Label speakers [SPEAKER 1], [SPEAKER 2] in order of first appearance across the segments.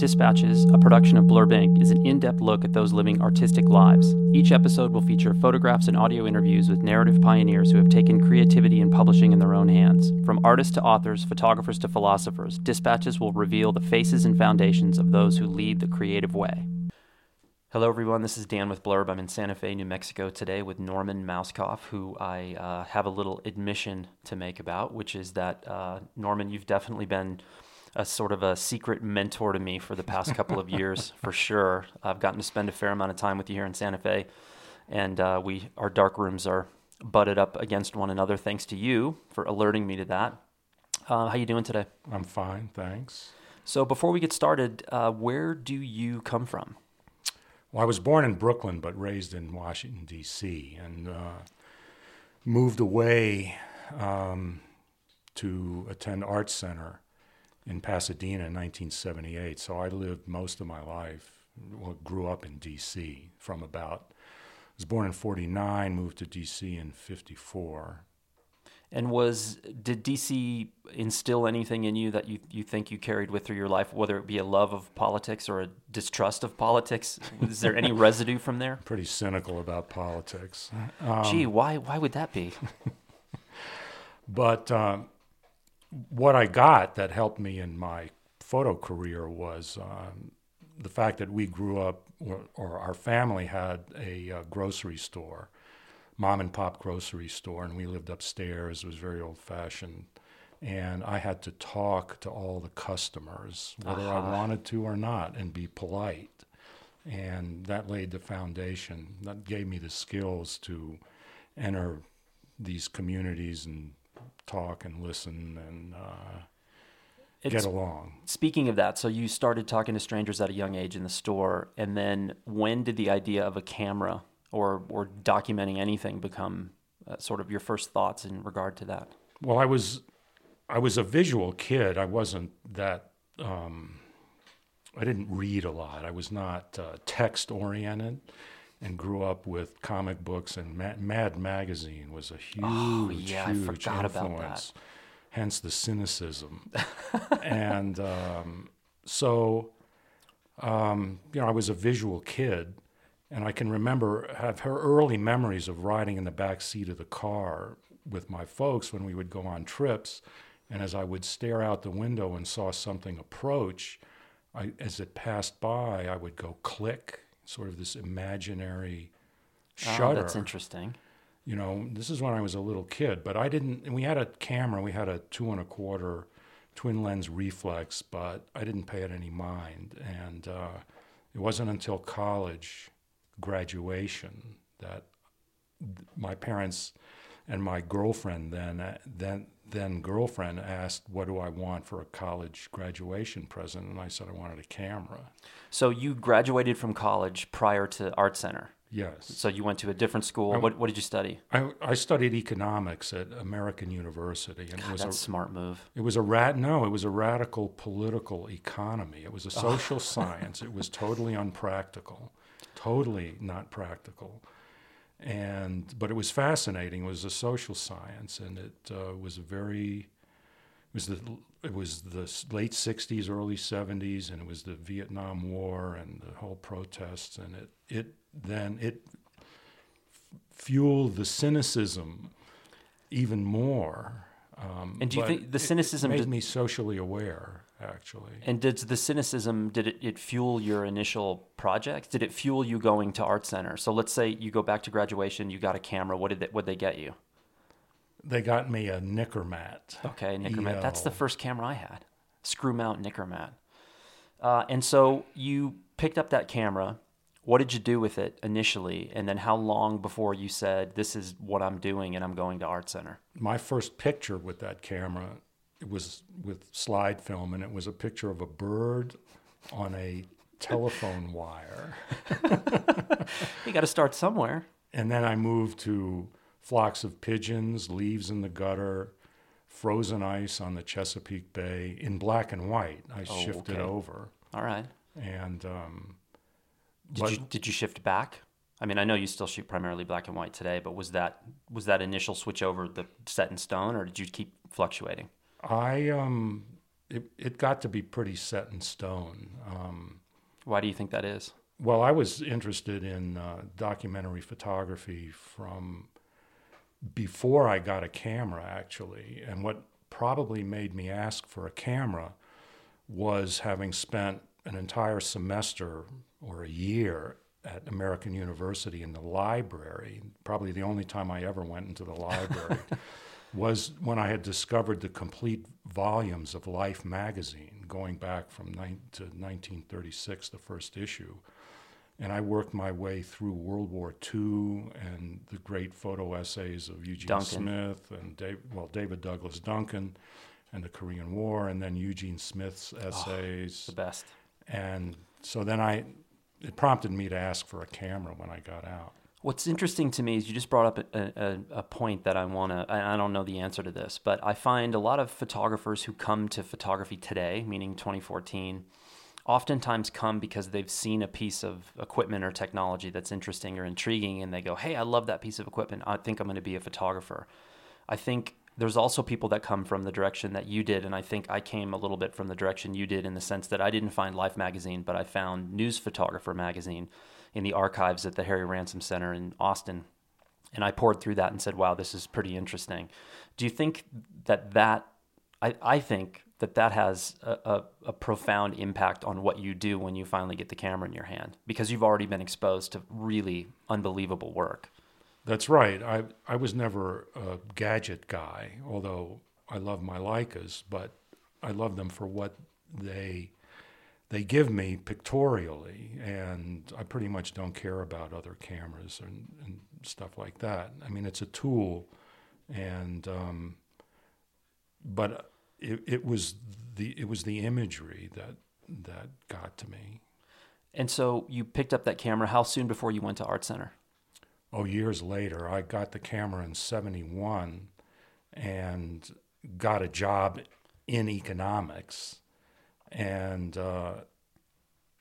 [SPEAKER 1] Dispatches, a production of Blurb Inc., is an in depth look at those living artistic lives. Each episode will feature photographs and audio interviews with narrative pioneers who have taken creativity and publishing in their own hands. From artists to authors, photographers to philosophers, Dispatches will reveal the faces and foundations of those who lead the creative way. Hello, everyone. This is Dan with Blurb. I'm in Santa Fe, New Mexico today with Norman Mauskopf, who I uh, have a little admission to make about, which is that, uh, Norman, you've definitely been a sort of a secret mentor to me for the past couple of years, for sure. I've gotten to spend a fair amount of time with you here in Santa Fe, and uh, we our dark rooms are butted up against one another. Thanks to you for alerting me to that. Uh, how you doing today?
[SPEAKER 2] I'm fine, thanks.
[SPEAKER 1] So before we get started, uh, where do you come from?
[SPEAKER 2] Well, I was born in Brooklyn, but raised in Washington D.C. and uh, moved away um, to attend Art Center in Pasadena in 1978. So I lived most of my life, well, grew up in D.C. from about, I was born in 49, moved to D.C. in 54.
[SPEAKER 1] And was did DC instill anything in you that you, you think you carried with through your life, whether it be a love of politics or a distrust of politics? Is there any residue from there?
[SPEAKER 2] Pretty cynical about politics.
[SPEAKER 1] Um, Gee, why why would that be?
[SPEAKER 2] but um, what I got that helped me in my photo career was um, the fact that we grew up, or, or our family had a uh, grocery store, mom and pop grocery store, and we lived upstairs. It was very old fashioned. And I had to talk to all the customers, whether uh-huh. I wanted to or not, and be polite. And that laid the foundation. That gave me the skills to enter these communities and talk and listen and uh, get along.
[SPEAKER 1] Speaking of that, so you started talking to strangers at a young age in the store, and then when did the idea of a camera or or documenting anything become uh, sort of your first thoughts in regard to that?
[SPEAKER 2] Well, I was I was a visual kid. I wasn't that. Um, I didn't read a lot. I was not uh, text oriented and grew up with comic books and Mad Magazine was a huge, oh, yeah, huge influence. Hence the cynicism, and um, so um, you know I was a visual kid, and I can remember have her early memories of riding in the back seat of the car with my folks when we would go on trips, and as I would stare out the window and saw something approach, I, as it passed by, I would go click sort of this imaginary shutter. Oh,
[SPEAKER 1] that's interesting.
[SPEAKER 2] You know, this is when I was a little kid, but I didn't. And we had a camera. We had a two and a quarter twin lens reflex, but I didn't pay it any mind. And uh, it wasn't until college graduation that my parents and my girlfriend then uh, then then girlfriend asked, "What do I want for a college graduation present?" And I said, "I wanted a camera."
[SPEAKER 1] So you graduated from college prior to Art Center.
[SPEAKER 2] Yes.
[SPEAKER 1] So you went to a different school. I, what, what did you study?
[SPEAKER 2] I, I studied economics at American University,
[SPEAKER 1] and God, it was that's a smart move.
[SPEAKER 2] It was a rat. No, it was a radical political economy. It was a oh. social oh. science. It was totally unpractical, totally not practical and but it was fascinating. It was a social science, and it uh, was a very it was the it was the late '60s, early '70s, and it was the Vietnam War and the whole protests, and it it then it fueled the cynicism even more.
[SPEAKER 1] Um, and do you think the cynicism
[SPEAKER 2] made did, me socially aware? Actually.
[SPEAKER 1] And did the cynicism did it, it fuel your initial project? Did it fuel you going to art center? So let's say you go back to graduation, you got a camera. What did they, what they get you?
[SPEAKER 2] They got me a Nikkormat.
[SPEAKER 1] Okay, Nikkormat. EL. That's the first camera I had. Screw mount Nikkormat. Uh, and so you picked up that camera. What did you do with it initially? And then how long before you said, This is what I'm doing and I'm going to Art Center?
[SPEAKER 2] My first picture with that camera it was with slide film, and it was a picture of a bird on a telephone wire.
[SPEAKER 1] you got to start somewhere.
[SPEAKER 2] And then I moved to flocks of pigeons, leaves in the gutter, frozen ice on the Chesapeake Bay in black and white. I oh, shifted okay. over.
[SPEAKER 1] All right.
[SPEAKER 2] And um,
[SPEAKER 1] did you did you shift back? I mean, I know you still shoot primarily black and white today, but was that was that initial switch over the set in stone, or did you keep fluctuating?
[SPEAKER 2] I um, it, it got to be pretty set in stone. Um,
[SPEAKER 1] Why do you think that is?
[SPEAKER 2] well, I was interested in uh, documentary photography from before I got a camera, actually. And what probably made me ask for a camera was having spent an entire semester or a year at American University in the library, probably the only time I ever went into the library, was when I had discovered the complete volumes of Life magazine going back from nine to 1936, the first issue. And I worked my way through World War II and the great photo essays of Eugene
[SPEAKER 1] Duncan.
[SPEAKER 2] Smith and Dave, well, David Douglas Duncan and the Korean War, and then Eugene Smith's ah, essays.
[SPEAKER 1] The best.
[SPEAKER 2] And so then I, it prompted me to ask for a camera when I got out.
[SPEAKER 1] What's interesting to me is you just brought up a, a, a point that I want to, I don't know the answer to this, but I find a lot of photographers who come to photography today, meaning 2014, oftentimes come because they've seen a piece of equipment or technology that's interesting or intriguing and they go, hey, I love that piece of equipment. I think I'm going to be a photographer. I think there's also people that come from the direction that you did, and I think I came a little bit from the direction you did in the sense that I didn't find Life magazine, but I found News Photographer magazine in the archives at the Harry Ransom Center in Austin. And I poured through that and said, wow, this is pretty interesting. Do you think that that, I, I think that that has a, a, a profound impact on what you do when you finally get the camera in your hand because you've already been exposed to really unbelievable work.
[SPEAKER 2] That's right. I I was never a gadget guy, although I love my Leicas, but I love them for what they they give me pictorially, and I pretty much don't care about other cameras and, and stuff like that. I mean, it's a tool, and um, but it, it was the it was the imagery that that got to me.
[SPEAKER 1] And so you picked up that camera. How soon before you went to Art Center?
[SPEAKER 2] oh, years later, I got the camera in 71 and got a job in economics. And uh,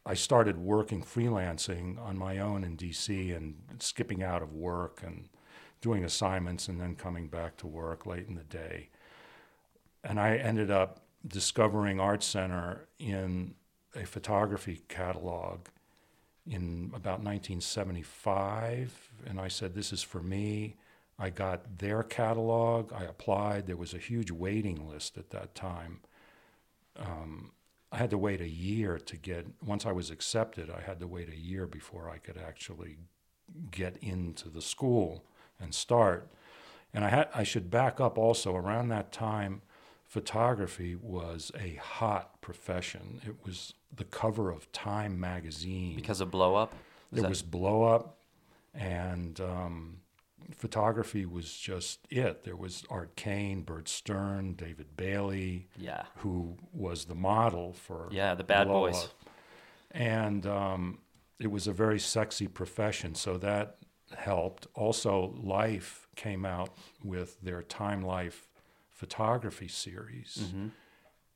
[SPEAKER 2] I started working freelancing on my own in DC and skipping out of work and doing assignments and then coming back to work late in the day. And I ended up discovering Art Center in a photography catalog in about 1975, and I said, This is for me. I got their catalog. I applied. There was a huge waiting list at that time. Um, I had to wait a year to get, once I was accepted, I had to wait a year before I could actually get into the school and start. And I, had, I should back up also, around that time, photography was a hot profession. It was the cover of Time magazine.
[SPEAKER 1] Because of blow up?
[SPEAKER 2] there was blow up, and um, photography was just it. There was Art Kane, Bert Stern, David Bailey,
[SPEAKER 1] Yeah.
[SPEAKER 2] who was the model for
[SPEAKER 1] Yeah, the bad
[SPEAKER 2] Blow
[SPEAKER 1] boys.
[SPEAKER 2] And um, it was a very sexy profession, so that helped. Also, Life came out with their Time Life photography series
[SPEAKER 1] Mm-hmm.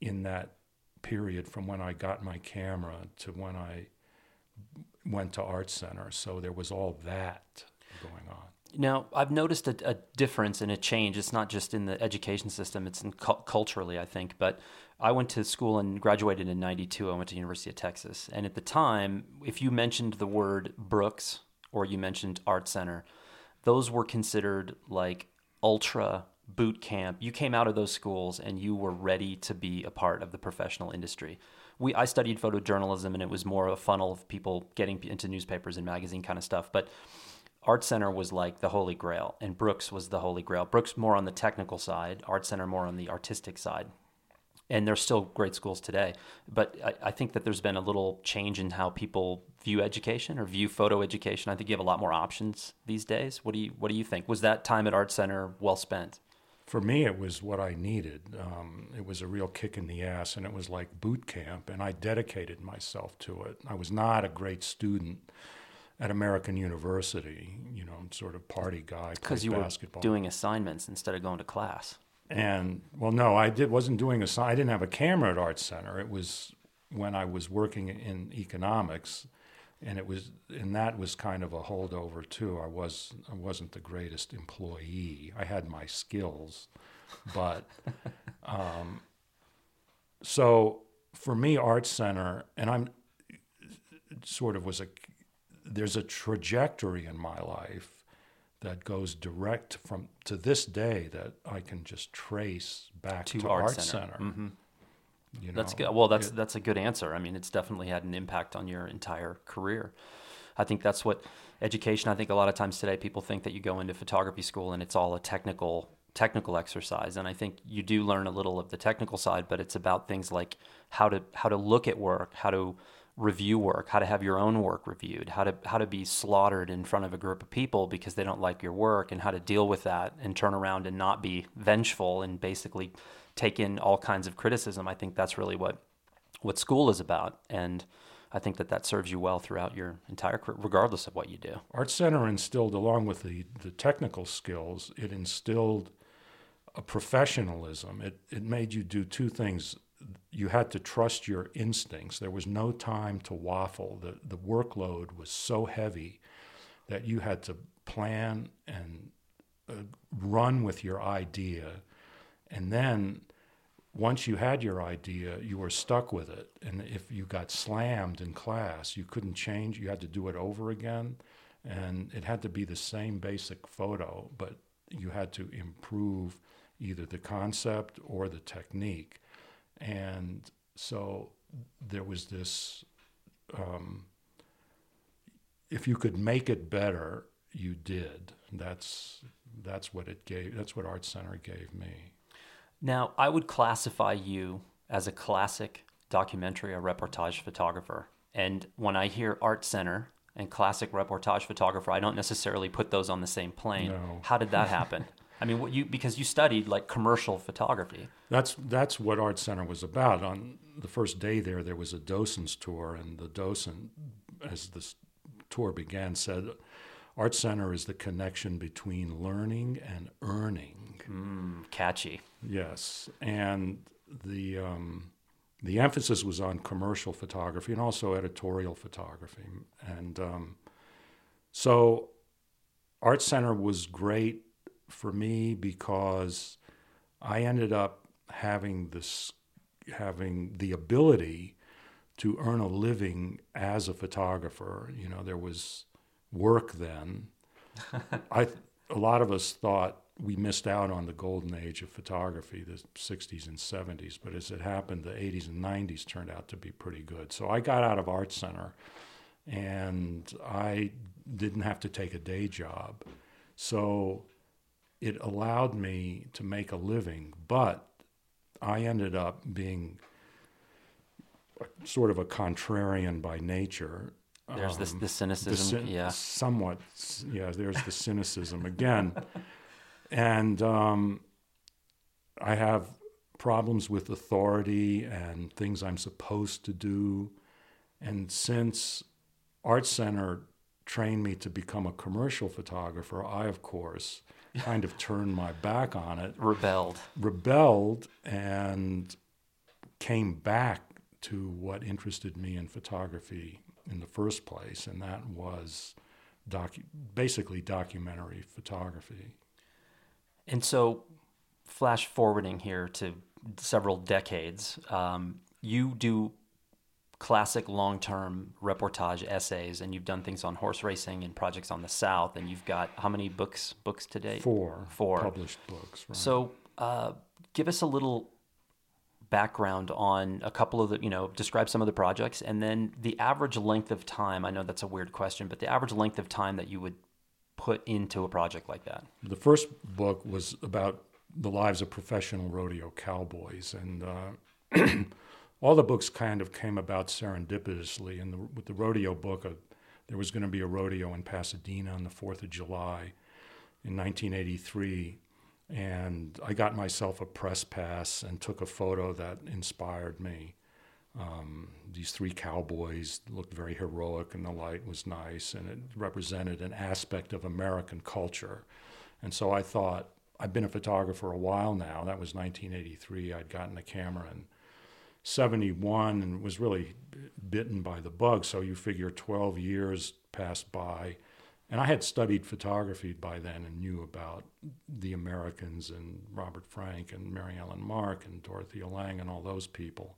[SPEAKER 2] in that period from when I got my camera to when I went to Art Center. So there was all that going on.
[SPEAKER 1] Now, I've noticed a, a difference and a change. It's not just in the education system; it's in cu- culturally, I think. But I went to school and graduated in '92. I went to University of Texas, and at the time, if you mentioned the word Brooks or you mentioned Art Center, those were considered like ultra boot camp. You came out of those schools and you were ready to be a part of the professional industry. We I studied photojournalism, and it was more of a funnel of people getting into newspapers and magazine kind of stuff, but Art Center was like the holy grail, and Brooks was the holy grail. Brooks more on the technical side, Art Center more on the artistic side. And they're still great schools today. But I, I think that there's been a little change in how people view education or view photo education. I think you have a lot more options these days. What do you What do you think? Was that time at Art Center well spent?
[SPEAKER 2] For me, it was what I needed. Um, it was a real kick in the ass, and it was like boot camp, and I dedicated myself to it. I was not a great student at American University, you know, sort of party guy,
[SPEAKER 1] Because you were
[SPEAKER 2] basketball.
[SPEAKER 1] doing assignments instead of going to class.
[SPEAKER 2] And well, no, I did wasn't doing a. I didn't have a camera at Art Center. It was when I was working in economics, and it was and that was kind of a holdover too. I was I wasn't the greatest employee. I had my skills, but um, so for me, Art Center, and I'm sort of was a there's a trajectory in my life that goes direct from to this day that I can just trace back to,
[SPEAKER 1] To
[SPEAKER 2] Art,
[SPEAKER 1] Art
[SPEAKER 2] Center.
[SPEAKER 1] Center. Mhm.
[SPEAKER 2] You know,
[SPEAKER 1] That's good. Well, that's
[SPEAKER 2] it-
[SPEAKER 1] that's a good answer. I mean, it's definitely had an impact on your entire career. I think that's what education. I think a lot of times today people think that you go into photography school and it's all a technical technical exercise, and I think you do learn a little of the technical side, but it's about things like how to how to look at work, how to review work, how to have your own work reviewed, how to how to be slaughtered in front of a group of people because they don't like your work, and how to deal with that and turn around and not be vengeful and basically take in all kinds of criticism. I think that's really what what school is about, and I think that that serves you well throughout your entire career, regardless of what you do.
[SPEAKER 2] Art Center instilled, along with the, the technical skills, it instilled a professionalism. It, it made you do two things. You had to trust your instincts. There was no time to waffle. The, the workload was so heavy that you had to plan and uh, run with your idea. And then once you had your idea, you were stuck with it. And if you got slammed in class, you couldn't change. You had to do it over again. And it had to be the same basic photo, but you had to improve either the concept or the technique. And so there was this um, if you could make it better, you did. That's that's what it gave. That's what Art Center gave me.
[SPEAKER 1] Now, I would classify you as a classic documentary or reportage photographer. And when I hear art center and classic reportage photographer, I don't necessarily put those on the same plane.
[SPEAKER 2] No.
[SPEAKER 1] How did that happen? I mean, what you because you studied like commercial photography.
[SPEAKER 2] That's that's what Art Center was about. On the first day there, there was a docent's tour, and the docent, as this tour began, said, "Art Center is the connection between learning and earning."
[SPEAKER 1] Mm, catchy.
[SPEAKER 2] Yes, and the um, the emphasis was on commercial photography and also editorial photography, and um, so Art Center was great for me because I ended up having this having the ability to earn a living as a photographer. You know, there was work then. I a lot of us thought we missed out on the golden age of photography, the 60s and 70s, but as it happened, the 80s and 90s turned out to be pretty good. So I got out of Art Center and I didn't have to take a day job. So it allowed me to make a living, but I ended up being a- sort of a contrarian by nature.
[SPEAKER 1] There's
[SPEAKER 2] Um,
[SPEAKER 1] the
[SPEAKER 2] the
[SPEAKER 1] cynicism.
[SPEAKER 2] cyn-
[SPEAKER 1] yeah.
[SPEAKER 2] somewhat yeah there's the cynicism again and um, i have problems with authority and things i'm supposed to do and since art center trained me to become a commercial photographer i of course kind of turned my back on it
[SPEAKER 1] Rebelled.
[SPEAKER 2] rebelled and came back to what interested me in photography in the first place, and that was docu- basically documentary photography.
[SPEAKER 1] And so, flash forwarding here to several decades, um, you do classic long term reportage essays, and you've done things on horse racing and projects on the South, and you've got how many books books to date?
[SPEAKER 2] Four,
[SPEAKER 1] Four.
[SPEAKER 2] published books. Right?
[SPEAKER 1] So, uh, give us a little background on a couple of the, you know, describe some of the projects, and then the average length of time. I know that's a weird question, but the average length of time that you would put into a project like that.
[SPEAKER 2] the first book was about the lives of professional rodeo cowboys, and uh, all the books kind of came about serendipitously. And with the rodeo book, uh, there was going to be a rodeo in Pasadena on the Fourth of July in 1983, and I got myself a press pass and took a photo that inspired me. Um, these three cowboys looked very heroic, and the light was nice, and it represented an aspect of American culture. And so I thought, I've been a photographer a while now. That was 1983. I'd gotten a camera in 71 and was really bitten by the bug. So you figure 12 years passed by, And I had studied photography by then and knew about the Americans and Robert Frank and Mary Ellen Mark and Dorothea Lange and all those people.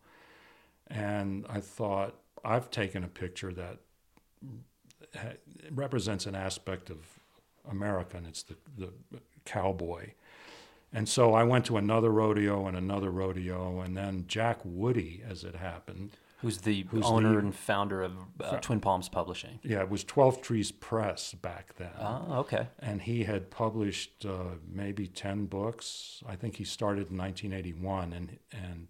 [SPEAKER 2] And I thought, I've taken a picture that represents an aspect of America, and it's the, the cowboy. And so I went to another rodeo and another rodeo, and then Jack Woody, as it happened,
[SPEAKER 1] Who's the who's owner the, and founder of uh, Twin Palms Publishing?
[SPEAKER 2] Yeah, it was Twelvetrees Press back then.
[SPEAKER 1] Oh, okay.
[SPEAKER 2] And he had published uh, maybe ten books. I think he started in 1981, and and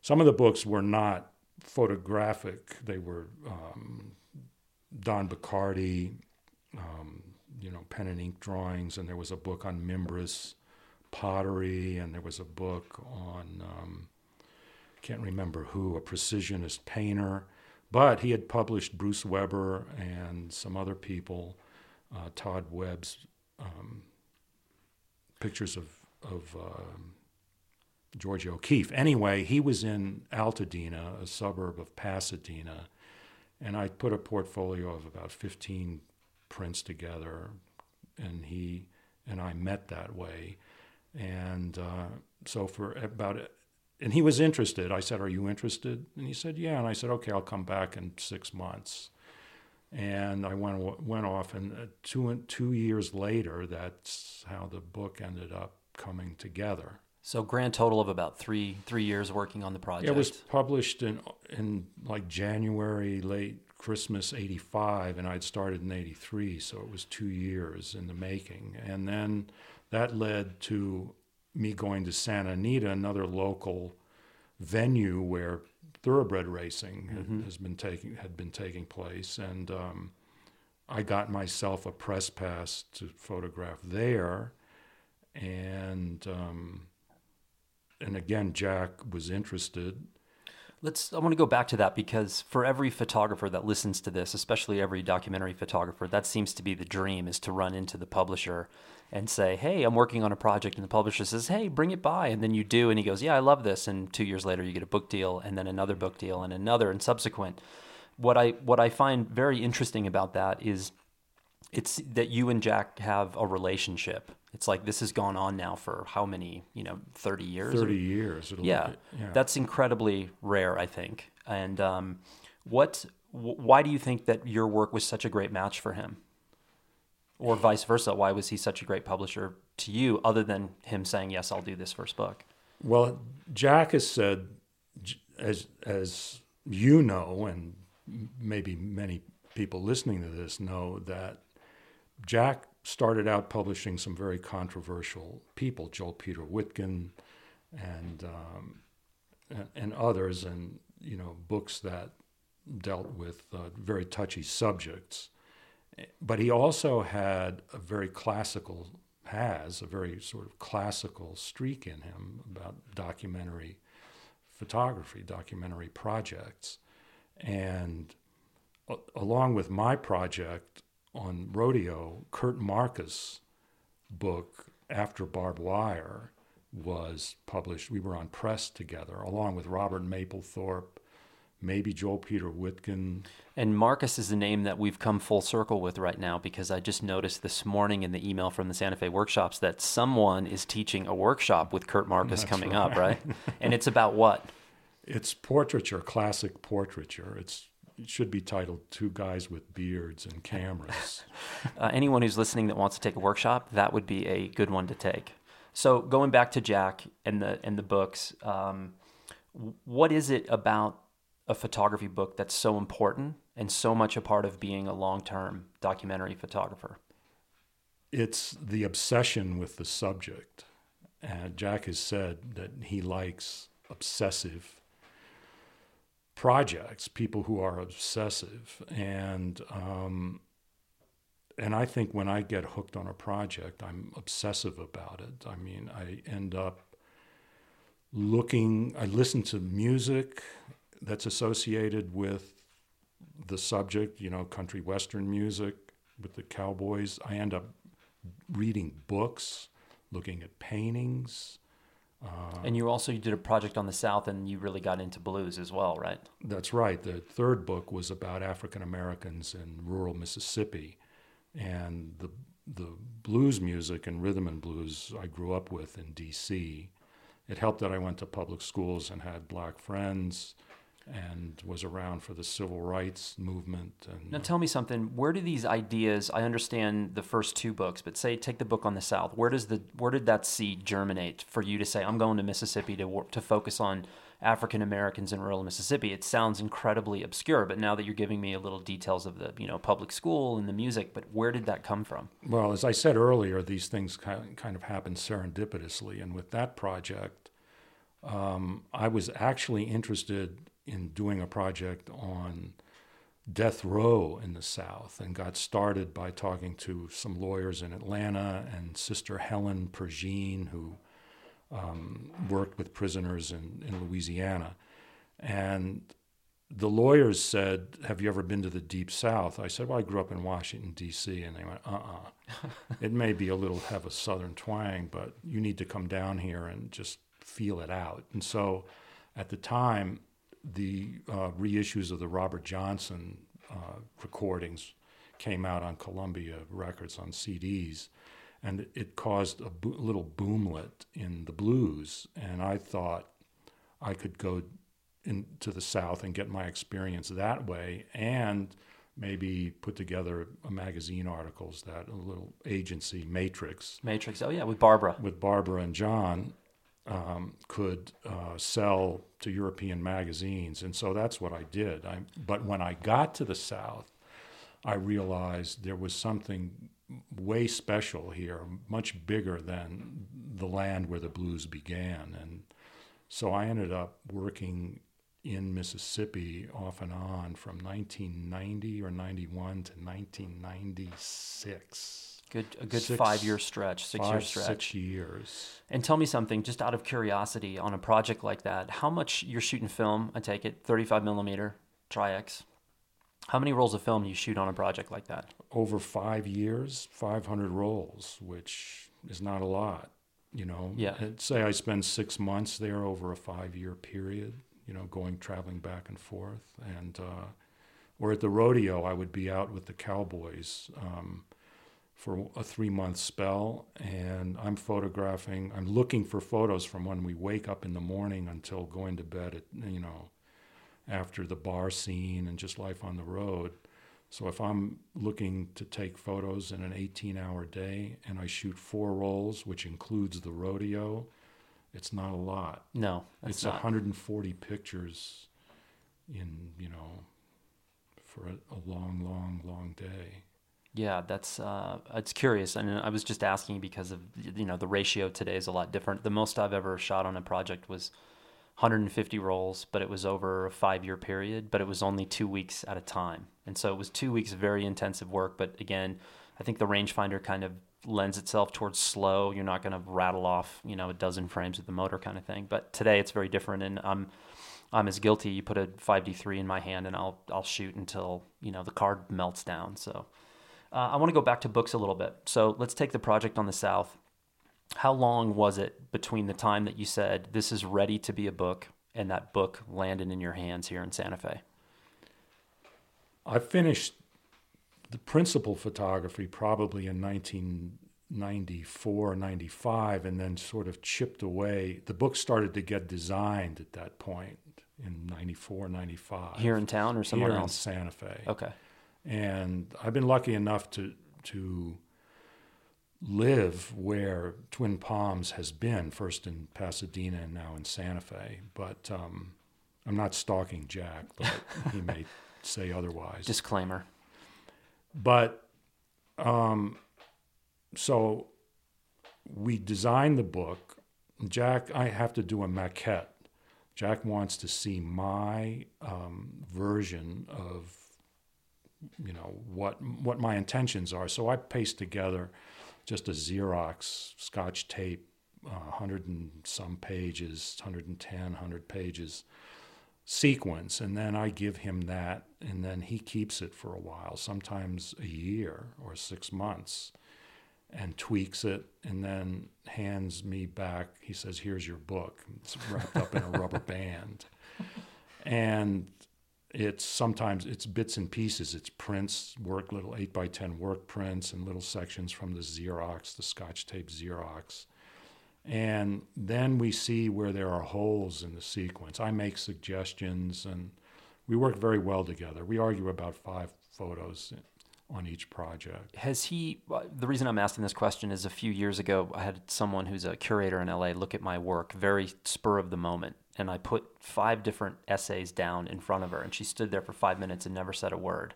[SPEAKER 2] some of the books were not photographic. They were um, Don Bachardy, um, you know, pen and ink drawings, and there was a book on Mimbres pottery, and there was a book on. Um, can't remember who, a precisionist painter, but he had published Bruce Weber and some other people, uh, Todd Webb's um, pictures of, of uh, George O'Keeffe. Anyway, he was in Altadena, a suburb of Pasadena, and I put a portfolio of about 15 prints together, and he and I met that way. And uh, so for about and he was interested. I said, "Are you interested?" And he said, "Yeah." And I said, "Okay, I'll come back in six months." And I went went off, and uh, two two years later, that's how the book ended up coming together.
[SPEAKER 1] So grand total of about three three years working on the project.
[SPEAKER 2] It was published in in like January, late Christmas '85, and I'd started in '83, so it was two years in the making. And then that led to me going to Santa Anita, another local venue where thoroughbred racing mm-hmm. has been taking had been taking place, and um, I got myself a press pass to photograph there, and um, and again Jack was interested.
[SPEAKER 1] Let's. I want to go back to that because for every photographer that listens to this, especially every documentary photographer, that seems to be the dream: is to run into the publisher and say, "Hey, I'm working on a project," and the publisher says, "Hey, bring it by," and then you do, and he goes, "Yeah, I love this," and two years later you get a book deal, and then another book deal, and another, and subsequent. What I what I find very interesting about that is it's that you and Jack have a relationship. It's like this has gone on now for how many, you know, 30 years?
[SPEAKER 2] 30 years.
[SPEAKER 1] Yeah, yeah. That's incredibly rare, I think. And um, what, why do you think that your work was such a great match for him? Or vice versa? Why was he such a great publisher to you, other than him saying, "Yes, I'll do this first book"?
[SPEAKER 2] Well, Jack has said, as as you know, and maybe many people listening to this know that Jack started out publishing some very controversial people, Joel Peter Witkin, and um, and, and others, and you know books that dealt with uh, very touchy subjects but he also had a very classical has a very sort of classical streak in him about documentary photography, documentary projects. And along with my project on rodeo, Kurt Markus' book, After Barbed Wire, was published. We were on press together, along with Robert Mapplethorpe maybe Joel Peter Witkin.
[SPEAKER 1] And Markus is a name that we've come full circle with right now because I just noticed this morning in the email from the Santa Fe workshops that someone is teaching a workshop with Kurt Markus That's coming right. up, right? and it's about what?
[SPEAKER 2] It's portraiture, classic portraiture. It's it should be titled Two Guys with Beards and Cameras.
[SPEAKER 1] uh, anyone who's listening that wants to take a workshop, that would be a good one to take. So going back to Jack and the and the books, um, what is it about a photography book that's so important and so much a part of being a long term documentary photographer?
[SPEAKER 2] It's the obsession with the subject. And Jack has said that he likes obsessive projects, people who are obsessive. And, um, and I think when I get hooked on a project, I'm obsessive about it. I mean, I end up looking, I listen to music, that's associated with the subject, you know, country western music with the cowboys. I end up reading books, looking at paintings.
[SPEAKER 1] Uh, and you also you did a project on the South, and you really got into blues as well, right?
[SPEAKER 2] That's right. The third book was about African Americans in rural Mississippi, and the the blues music and rhythm and blues I grew up with in D.C. It helped that I went to public schools and had black friends and was around for the civil rights movement. And
[SPEAKER 1] now, tell me something. Where do these ideas? I understand the first two books, but say take the book on the South. Where does the where did that seed germinate for you to say I'm going to Mississippi to to focus on African Americans in rural Mississippi? It sounds incredibly obscure, but now that you're giving me a little details of the you know public school and the music, but where did that come from?
[SPEAKER 2] Well, as I said earlier, these things kind of happen serendipitously, and with that project. Um, I was actually interested in doing a project on death row in the South and got started by talking to some lawyers in Atlanta and Sister Helen Prejean, who um, worked with prisoners in, in Louisiana. And the lawyers said, Have you ever been to the Deep South? I said, Well, I grew up in Washington, D.C. And they went, Uh uh-uh. uh it may be a little, have a southern twang, but you need to come down here and just feel it out. And so at the time, the uh, reissues of the Robert Johnson uh, recordings came out on Columbia Records on CDs, and it caused a bo- little boomlet in the blues. And I thought I could go into the South and get my experience that way, and maybe put together a magazine articles that a little agency matrix.
[SPEAKER 1] Matrix. Oh yeah with barbara.
[SPEAKER 2] With barbara and john um, could uh, sell to European magazines, and so that's what I did. I, but when I got to the South, I realized there was something way special here, much bigger than the land where the blues began, and so I ended up working in Mississippi off and on from 1990 or 91 to 1996.
[SPEAKER 1] Good, a good six, five year stretch, six
[SPEAKER 2] five,
[SPEAKER 1] year stretch.
[SPEAKER 2] Six years.
[SPEAKER 1] And tell me something, just out of curiosity, on a project like that, how much you're shooting film? I take it, 35 millimeter, Tri-X. How many rolls of film do you shoot on a project like that?
[SPEAKER 2] Over five years, 500 rolls, which is not a lot. You know,
[SPEAKER 1] yeah.
[SPEAKER 2] say I spend six months there over a five year period, you know, going traveling back and forth. And, uh, or at the rodeo, I would be out with the cowboys. Um, for a three month spell and I'm photographing I'm looking for photos from when we wake up in the morning until going to bed at you know after the bar scene and just life on the road. So if I'm looking to take photos in an 18 hour day and I shoot four rolls which includes the rodeo it's not a lot.
[SPEAKER 1] No
[SPEAKER 2] it's not. 140 pictures in you know for a, a long long long day
[SPEAKER 1] yeah, that's uh, it's curious, and I was just asking because of you know the ratio today is a lot different. The most I've ever shot on a project was 150 rolls, but it was over a five year period, but it was only two weeks at a time, and so it was two weeks of very intensive work. But again, I think the rangefinder kind of lends itself towards slow. You're not going to rattle off you know a dozen frames with the motor kind of thing. But today it's very different, and I'm I'm as guilty. You put a 5D3 in my hand, and I'll I'll shoot until you know the card melts down. So. Uh, I want to go back to books a little bit. So let's take the project on the South. How long was it between the time that you said this is ready to be a book and that book landed in your hands here in Santa Fe?
[SPEAKER 2] I finished the principal photography probably in 1994, 95, and then sort of chipped away. The book started to get designed at that point in 94, 95.
[SPEAKER 1] Here in town or somewhere
[SPEAKER 2] Here
[SPEAKER 1] else?
[SPEAKER 2] in Santa Fe.
[SPEAKER 1] Okay.
[SPEAKER 2] And I've been lucky enough to to live where Twin Palms has been, first in Pasadena and now in Santa Fe. But um, I'm not stalking Jack, but he may say otherwise.
[SPEAKER 1] Disclaimer.
[SPEAKER 2] But um, so we designed the book. Jack, I have to do a maquette. Jack wants to see my um, version of you know what what my intentions are. So I paste together just a Xerox Scotch tape, uh, hundred and some pages, 110, 100 pages sequence, and then I give him that, and then he keeps it for a while, sometimes a year or six months, and tweaks it, and then hands me back. He says, "Here's your book." It's wrapped up in a rubber band, and it's sometimes it's bits and pieces. It's prints, work, little eight by ten work prints, and little sections from the Xerox, the Scotch tape Xerox. And then we see where there are holes in the sequence. I make suggestions, and we work very well together. We argue about five photos on each project.
[SPEAKER 1] Has he? Uh, the reason I'm asking this question is a few years ago, I had someone who's a curator in LA look at my work, very spur of the moment, and I put five different essays down in front of her, and she stood there for five minutes and never said a word.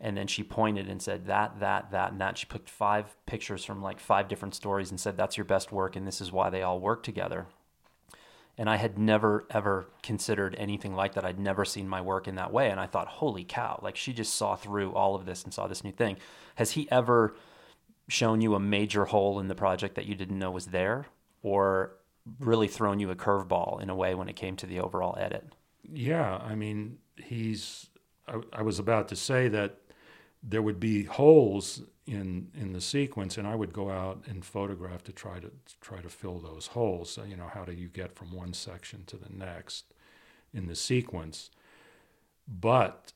[SPEAKER 1] And then she pointed and said that, that, that, and that. She picked five pictures from like five different stories and said, "That's your best work, and this is why they all work together." And I had never ever considered anything like that. I'd never seen my work in that way. And I thought, holy cow, like she just saw through all of this and saw this new thing. Has he ever shown you a major hole in the project that you didn't know was there? Or Mm-hmm. really thrown you a curveball in a way when it came to the overall edit?
[SPEAKER 2] Yeah. I mean, he's, I, I was about to say that there would be holes in in the sequence, and I would go out and photograph to try to, to try to fill those holes. You know, how do you get from one section to the next in the sequence? But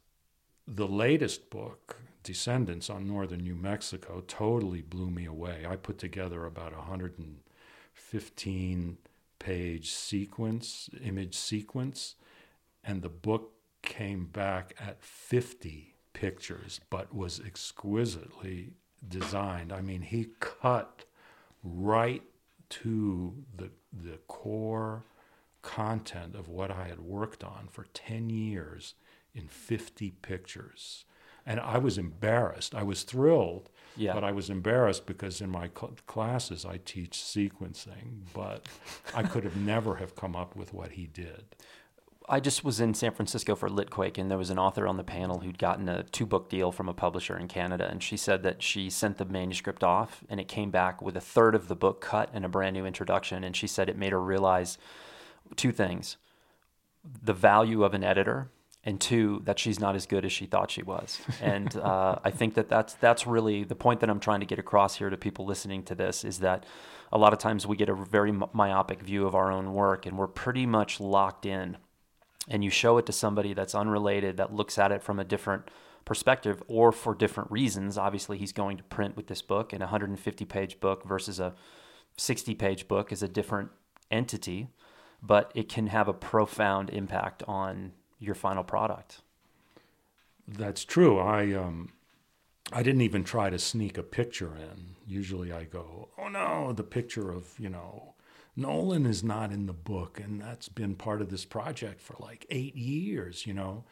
[SPEAKER 2] the latest book, Descendants on Northern New Mexico, totally blew me away. I put together about a 115 page sequence, image sequence, and the book came back at 50 pictures, but was exquisitely designed. I mean, he cut right to the the core content of what I had worked on for 10 years in 50 pictures. And I was embarrassed. I was thrilled, yeah. but I was embarrassed because in my cl- classes I teach sequencing, but I could have never have come up with what he did.
[SPEAKER 1] I just was in San Francisco for Litquake, and there was an author on the panel who'd gotten a two book deal from a publisher in Canada. And she said that she sent the manuscript off, and it came back with a third of the book cut and a brand new introduction. And she said it made her realize two things the value of an editor, and two, that she's not as good as she thought she was. And uh, I think that that's, that's really the point that I'm trying to get across here to people listening to this is that a lot of times we get a very myopic view of our own work, and we're pretty much locked in and you show it to somebody that's unrelated that looks at it from a different perspective or for different reasons obviously he's going to print with this book and a 150 page book versus a 60 page book is a different entity but it can have a profound impact on your final product
[SPEAKER 2] that's true i um I didn't even try to sneak a picture in. Usually I go, oh no, the picture of, you know, Nolan is not in the book, and that's been part of this project for like eight years, you know.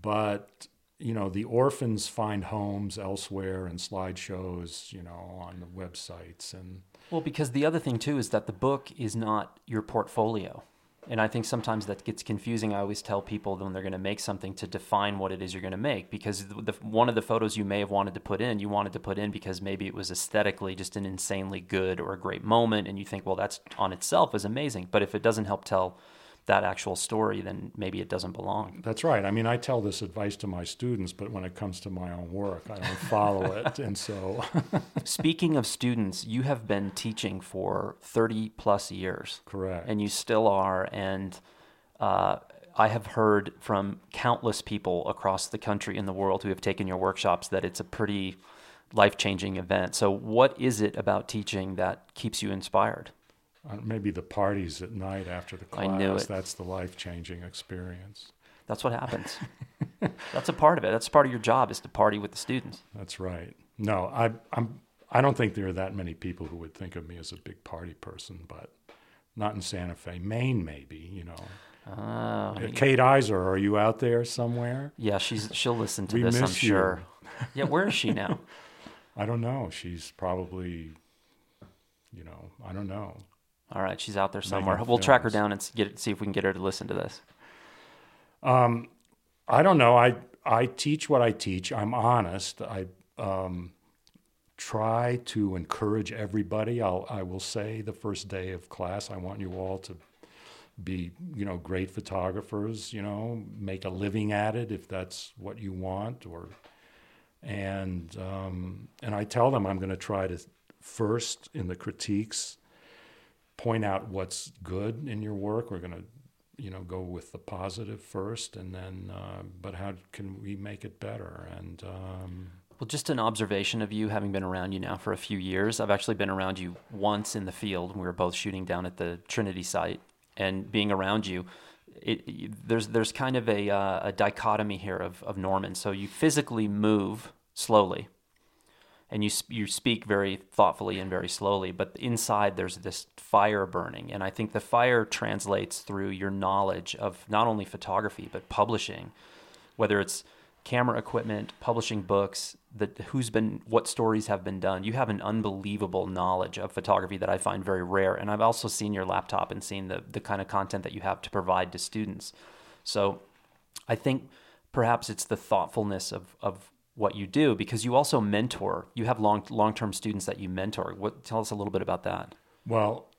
[SPEAKER 2] But you know, the orphans find homes elsewhere and slideshows, you know, on the websites and.
[SPEAKER 1] Well, because the other thing too is that the book is not your portfolio. And I think sometimes that gets confusing. I always tell people when they're going to make something to define what it is you're going to make because the, one of the photos you may have wanted to put in, you wanted to put in because maybe it was aesthetically just an insanely good or a great moment. And you think, well, that's on itself is amazing. But if it doesn't help tell that actual story, then maybe it doesn't belong.
[SPEAKER 2] That's right. I mean, I tell this advice to my students, but when it comes to my own work, I don't follow it. And so.
[SPEAKER 1] Speaking of students, you have been teaching for 30 plus years.
[SPEAKER 2] Correct.
[SPEAKER 1] And you still are. And uh, I have heard from countless people across the country and the world who have taken your workshops that it's a pretty life changing event. So, what is it about teaching that keeps you inspired?
[SPEAKER 2] Uh, maybe the parties at night after the class.
[SPEAKER 1] I knew it.
[SPEAKER 2] That's the life changing experience.
[SPEAKER 1] That's what happens. That's a part of it. That's part of your job is to party with the students.
[SPEAKER 2] That's right. No, I, I'm. I don't think there are that many people who would think of me as a big party person, but not in Santa Fe, Maine, maybe. You know.
[SPEAKER 1] Oh, uh,
[SPEAKER 2] Kate Iser, are you out there somewhere?
[SPEAKER 1] Yeah, she's she'll listen to we this. I'm you. sure. yeah, where is she now?
[SPEAKER 2] I don't know. She's probably, you know, I don't know.
[SPEAKER 1] All right, she's out there somewhere. We'll track her down and get see if we can get her to listen to this.
[SPEAKER 2] Um, I don't know. I I teach what I teach. I'm honest. I um, try to encourage everybody. I'll I will say the first day of class, I want you all to be you know great photographers. You know, make a living at it if that's what you want. Or and um, and I tell them I'm going to try to first in the critiques point out what's good in your work. We're going to you know, go with the positive first, and then, uh, but how can we make it better? And um,
[SPEAKER 1] well, just an observation of you, having been around you now for a few years. I've actually been around you once in the field. We were both shooting down at the Trinity site, and being around you, it, there's there's kind of a, uh, a dichotomy here of, of Norman. So you physically move slowly, and you you speak very thoughtfully and very slowly, but inside there's this fire burning, and I think the fire translates through your knowledge of not only photography but publishing, whether it's camera equipment, publishing books, that who's been what stories have been done. You have an unbelievable knowledge of photography that I find very rare. And I've also seen your laptop and seen the the kind of content that you have to provide to students. So I think perhaps it's the thoughtfulness of of what you do because you also mentor. You have long long term students that you mentor. What tell us a little bit about that?
[SPEAKER 2] Well,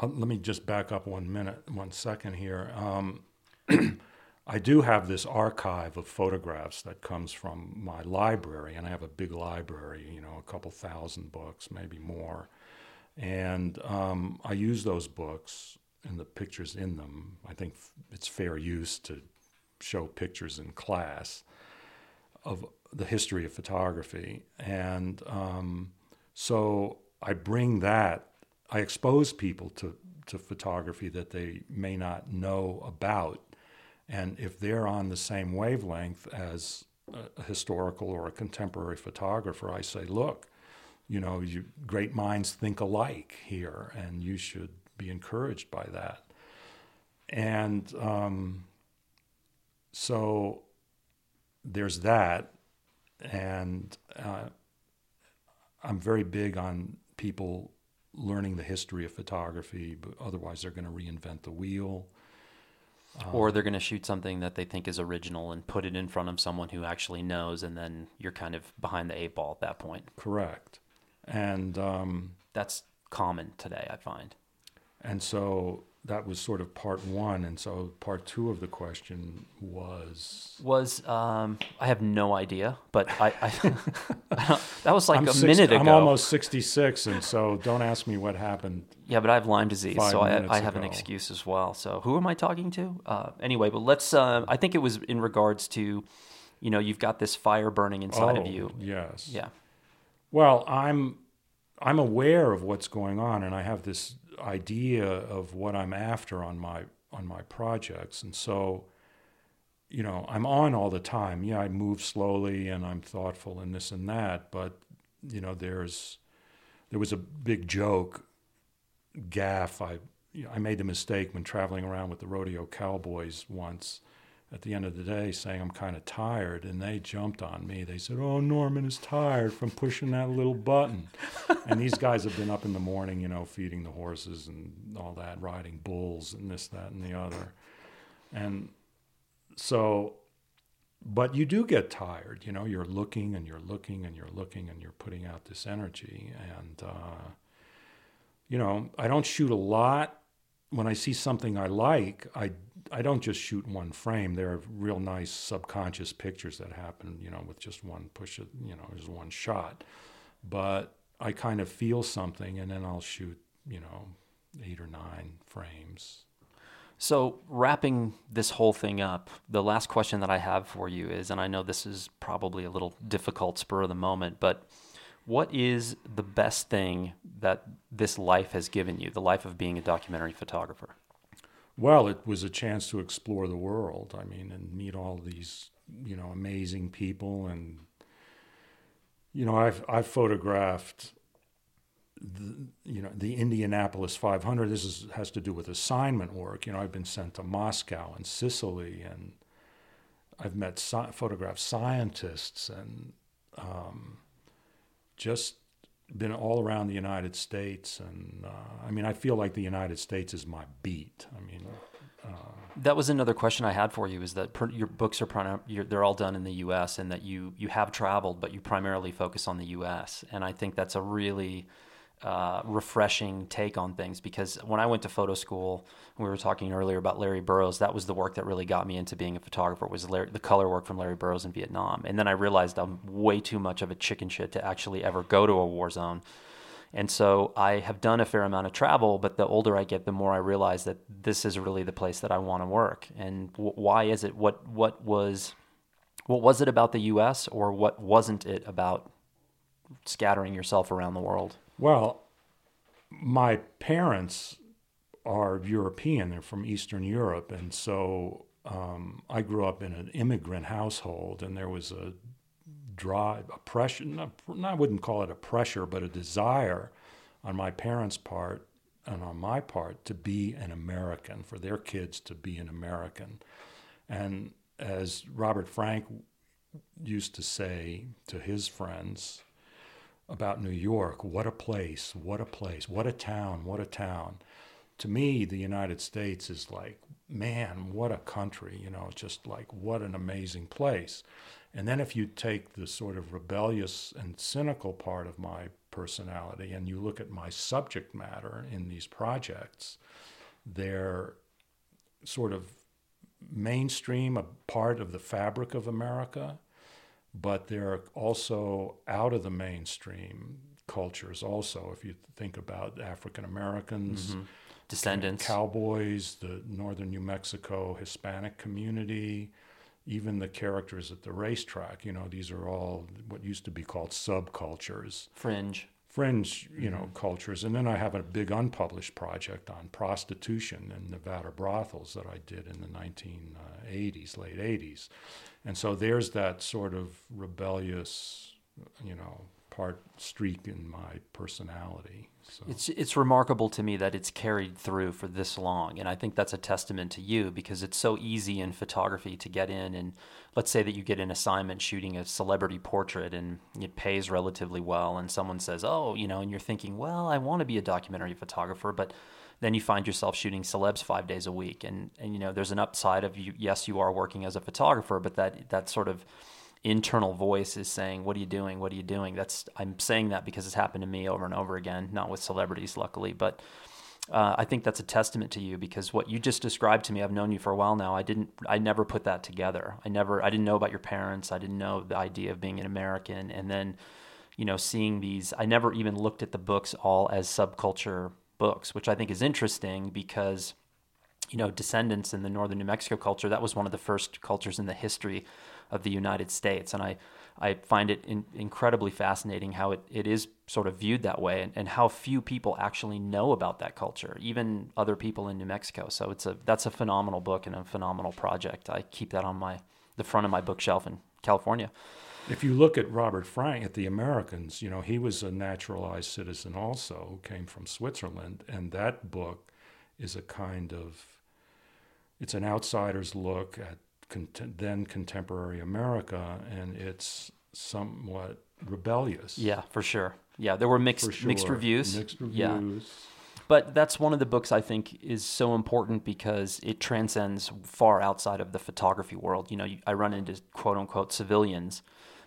[SPEAKER 2] uh, let me just back up one minute, one second here. Um, I do have this archive of photographs that comes from my library, and I have a big library, you know, a couple thousand books, maybe more. And um, I use those books and the pictures in them. I think it's fair use to show pictures in class of the history of photography. And um, so I bring that, I expose people to, to photography that they may not know about and if they're on the same wavelength as a historical or a contemporary photographer, I say, look, you know, you, great minds think alike here, and you should be encouraged by that. And um, so there's that, and uh, I'm very big on people learning the history of photography, but otherwise they're going to reinvent the wheel.
[SPEAKER 1] Um, or they're going to shoot something that they think is original and put it in front of someone who actually knows, and then you're kind of behind the eight ball at that point.
[SPEAKER 2] Correct. And um,
[SPEAKER 1] that's common today, I find.
[SPEAKER 2] And so that was sort of part one, and so part two of the question was
[SPEAKER 1] was um, I have no idea, but I, I that was like
[SPEAKER 2] I'm
[SPEAKER 1] a
[SPEAKER 2] six,
[SPEAKER 1] minute ago.
[SPEAKER 2] I'm almost sixty six, and so don't ask me what happened.
[SPEAKER 1] Yeah, but I have Lyme disease, so I, I have ago. an excuse as well. So who am I talking to? Uh, anyway, but let's. Uh, I think it was in regards to, you know, you've got this fire burning inside
[SPEAKER 2] oh,
[SPEAKER 1] of you.
[SPEAKER 2] Yes.
[SPEAKER 1] Yeah.
[SPEAKER 2] Well, I'm I'm aware of what's going on, and I have this idea of what I'm after on my on my projects, and so you know I'm on all the time. Yeah, I move slowly and I'm thoughtful and this and that, but you know there's there was a big joke gaff. I you know, I made the mistake when traveling around with the rodeo cowboys once at the end of the day saying I'm kind of tired, and they jumped on me. They said, "Oh, Norman is tired from pushing that little button." and these guys have been up in the morning, you know, feeding the horses and all that, riding bulls and this, that, and the other, and so. But you do get tired, you know. You're looking and you're looking and you're looking and you're putting out this energy, and uh, you know, I don't shoot a lot. When I see something I like, I I don't just shoot one frame. There are real nice subconscious pictures that happen, you know, with just one push, it, you know, just one shot. But I kind of feel something, and then I'll shoot, you know, eight or nine frames.
[SPEAKER 1] So, wrapping this whole thing up, the last question that I have for you is, and I know this is probably a little difficult spur of the moment, but what is the best thing that this life has given you, the life of being a documentary photographer?
[SPEAKER 2] Well, it was a chance to explore the world. I mean, and meet all these, you know, amazing people. And, you know, I've, I've photographed, the, you know, the Indianapolis 500. This is, has to do with assignment work. You know, I've been sent to Moscow and Sicily, and I've met, photographed scientists and um, just been all around the United States, and uh, I mean, I feel like the United States is my beat. I mean, uh,
[SPEAKER 1] that was another question I had for you: is that per, your books are they're all done in the U.S. and that you you have traveled, but you primarily focus on the U.S. And I think that's a really uh, refreshing take on things because when I went to photo school, we were talking earlier about Larry Burrows. That was the work that really got me into being a photographer. Was Larry, the color work from Larry Burrows in Vietnam, and then I realized I'm way too much of a chicken shit to actually ever go to a war zone. And so I have done a fair amount of travel, but the older I get, the more I realize that this is really the place that I want to work. And w- why is it? What what was what was it about the U.S. or what wasn't it about scattering yourself around the world?
[SPEAKER 2] Well, my parents are European; they're from Eastern Europe, and so um, I grew up in an immigrant household, and there was a drive, a pressure, not, I wouldn't call it a pressure, but a desire on my parents' part and on my part to be an American, for their kids to be an American. And as Robert Frank used to say to his friends about New York, what a place, what a place, what a town, what a town. To me, the United States is like, man, what a country, you know, just like what an amazing place. And then if you take the sort of rebellious and cynical part of my personality and you look at my subject matter in these projects, they're sort of mainstream, a part of the fabric of America, but they're also out of the mainstream cultures also. If you think about African Americans, mm-hmm.
[SPEAKER 1] descendants,
[SPEAKER 2] cowboys, the northern New Mexico Hispanic community, even the characters at the racetrack, you know, these are all what used to be called subcultures.
[SPEAKER 1] Fringe.
[SPEAKER 2] Fringe, you know, mm-hmm. cultures. And then I have a big unpublished project on prostitution and Nevada brothels that I did in the 1980s, late 80s. And so there's that sort of rebellious, you know, part streak in my personality. So.
[SPEAKER 1] It's it's remarkable to me that it's carried through for this long, and I think that's a testament to you because it's so easy in photography to get in and let's say that you get an assignment shooting a celebrity portrait and it pays relatively well, and someone says, "Oh, you know," and you're thinking, "Well, I want to be a documentary photographer," but then you find yourself shooting celebs five days a week, and and you know there's an upside of you. Yes, you are working as a photographer, but that that sort of internal voice is saying, "What are you doing? What are you doing?" That's I'm saying that because it's happened to me over and over again, not with celebrities, luckily, but. Uh, I think that's a testament to you because what you just described to me, I've known you for a while now. I didn't, I never put that together. I never, I didn't know about your parents. I didn't know the idea of being an American, and then, you know, seeing these. I never even looked at the books all as subculture books, which I think is interesting because, you know, descendants in the northern New Mexico culture. That was one of the first cultures in the history of the United States. And I, I find it in, incredibly fascinating how it, it is sort of viewed that way and, and how few people actually know about that culture, even other people in New Mexico. So it's a, that's a phenomenal book and a phenomenal project. I keep that on my, the front of my bookshelf in California.
[SPEAKER 2] If you look at Robert Frank, at the Americans, you know, he was a naturalized citizen also came from Switzerland. And that book is a kind of, it's an outsider's look at then contemporary America, and it's somewhat rebellious.
[SPEAKER 1] Yeah, for sure. Yeah, there were mixed sure. mixed reviews.
[SPEAKER 2] Mixed reviews.
[SPEAKER 1] Yeah. But that's one of the books I think is so important because it transcends far outside of the photography world. You know, I run into quote unquote civilians,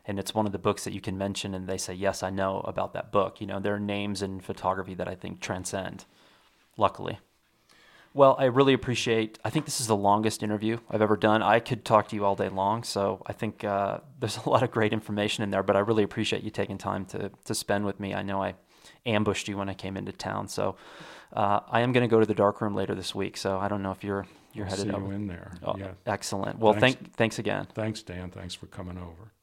[SPEAKER 1] and it's one of the books that you can mention, and they say, "Yes, I know about that book." You know, there are names in photography that I think transcend. Luckily. Well, I really appreciate. I think this is the longest interview I've ever done. I could talk to you all day long, so I think uh, there's a lot of great information in there. But I really appreciate you taking time to to spend with me. I know I ambushed you when I came into town, so uh, I am going to go to the dark room later this week. So I don't know if you're you're
[SPEAKER 2] I'll
[SPEAKER 1] headed
[SPEAKER 2] see
[SPEAKER 1] over.
[SPEAKER 2] You in there?
[SPEAKER 1] Oh,
[SPEAKER 2] yeah.
[SPEAKER 1] Excellent. Well, thanks. thank thanks again.
[SPEAKER 2] Thanks, Dan. Thanks for coming over.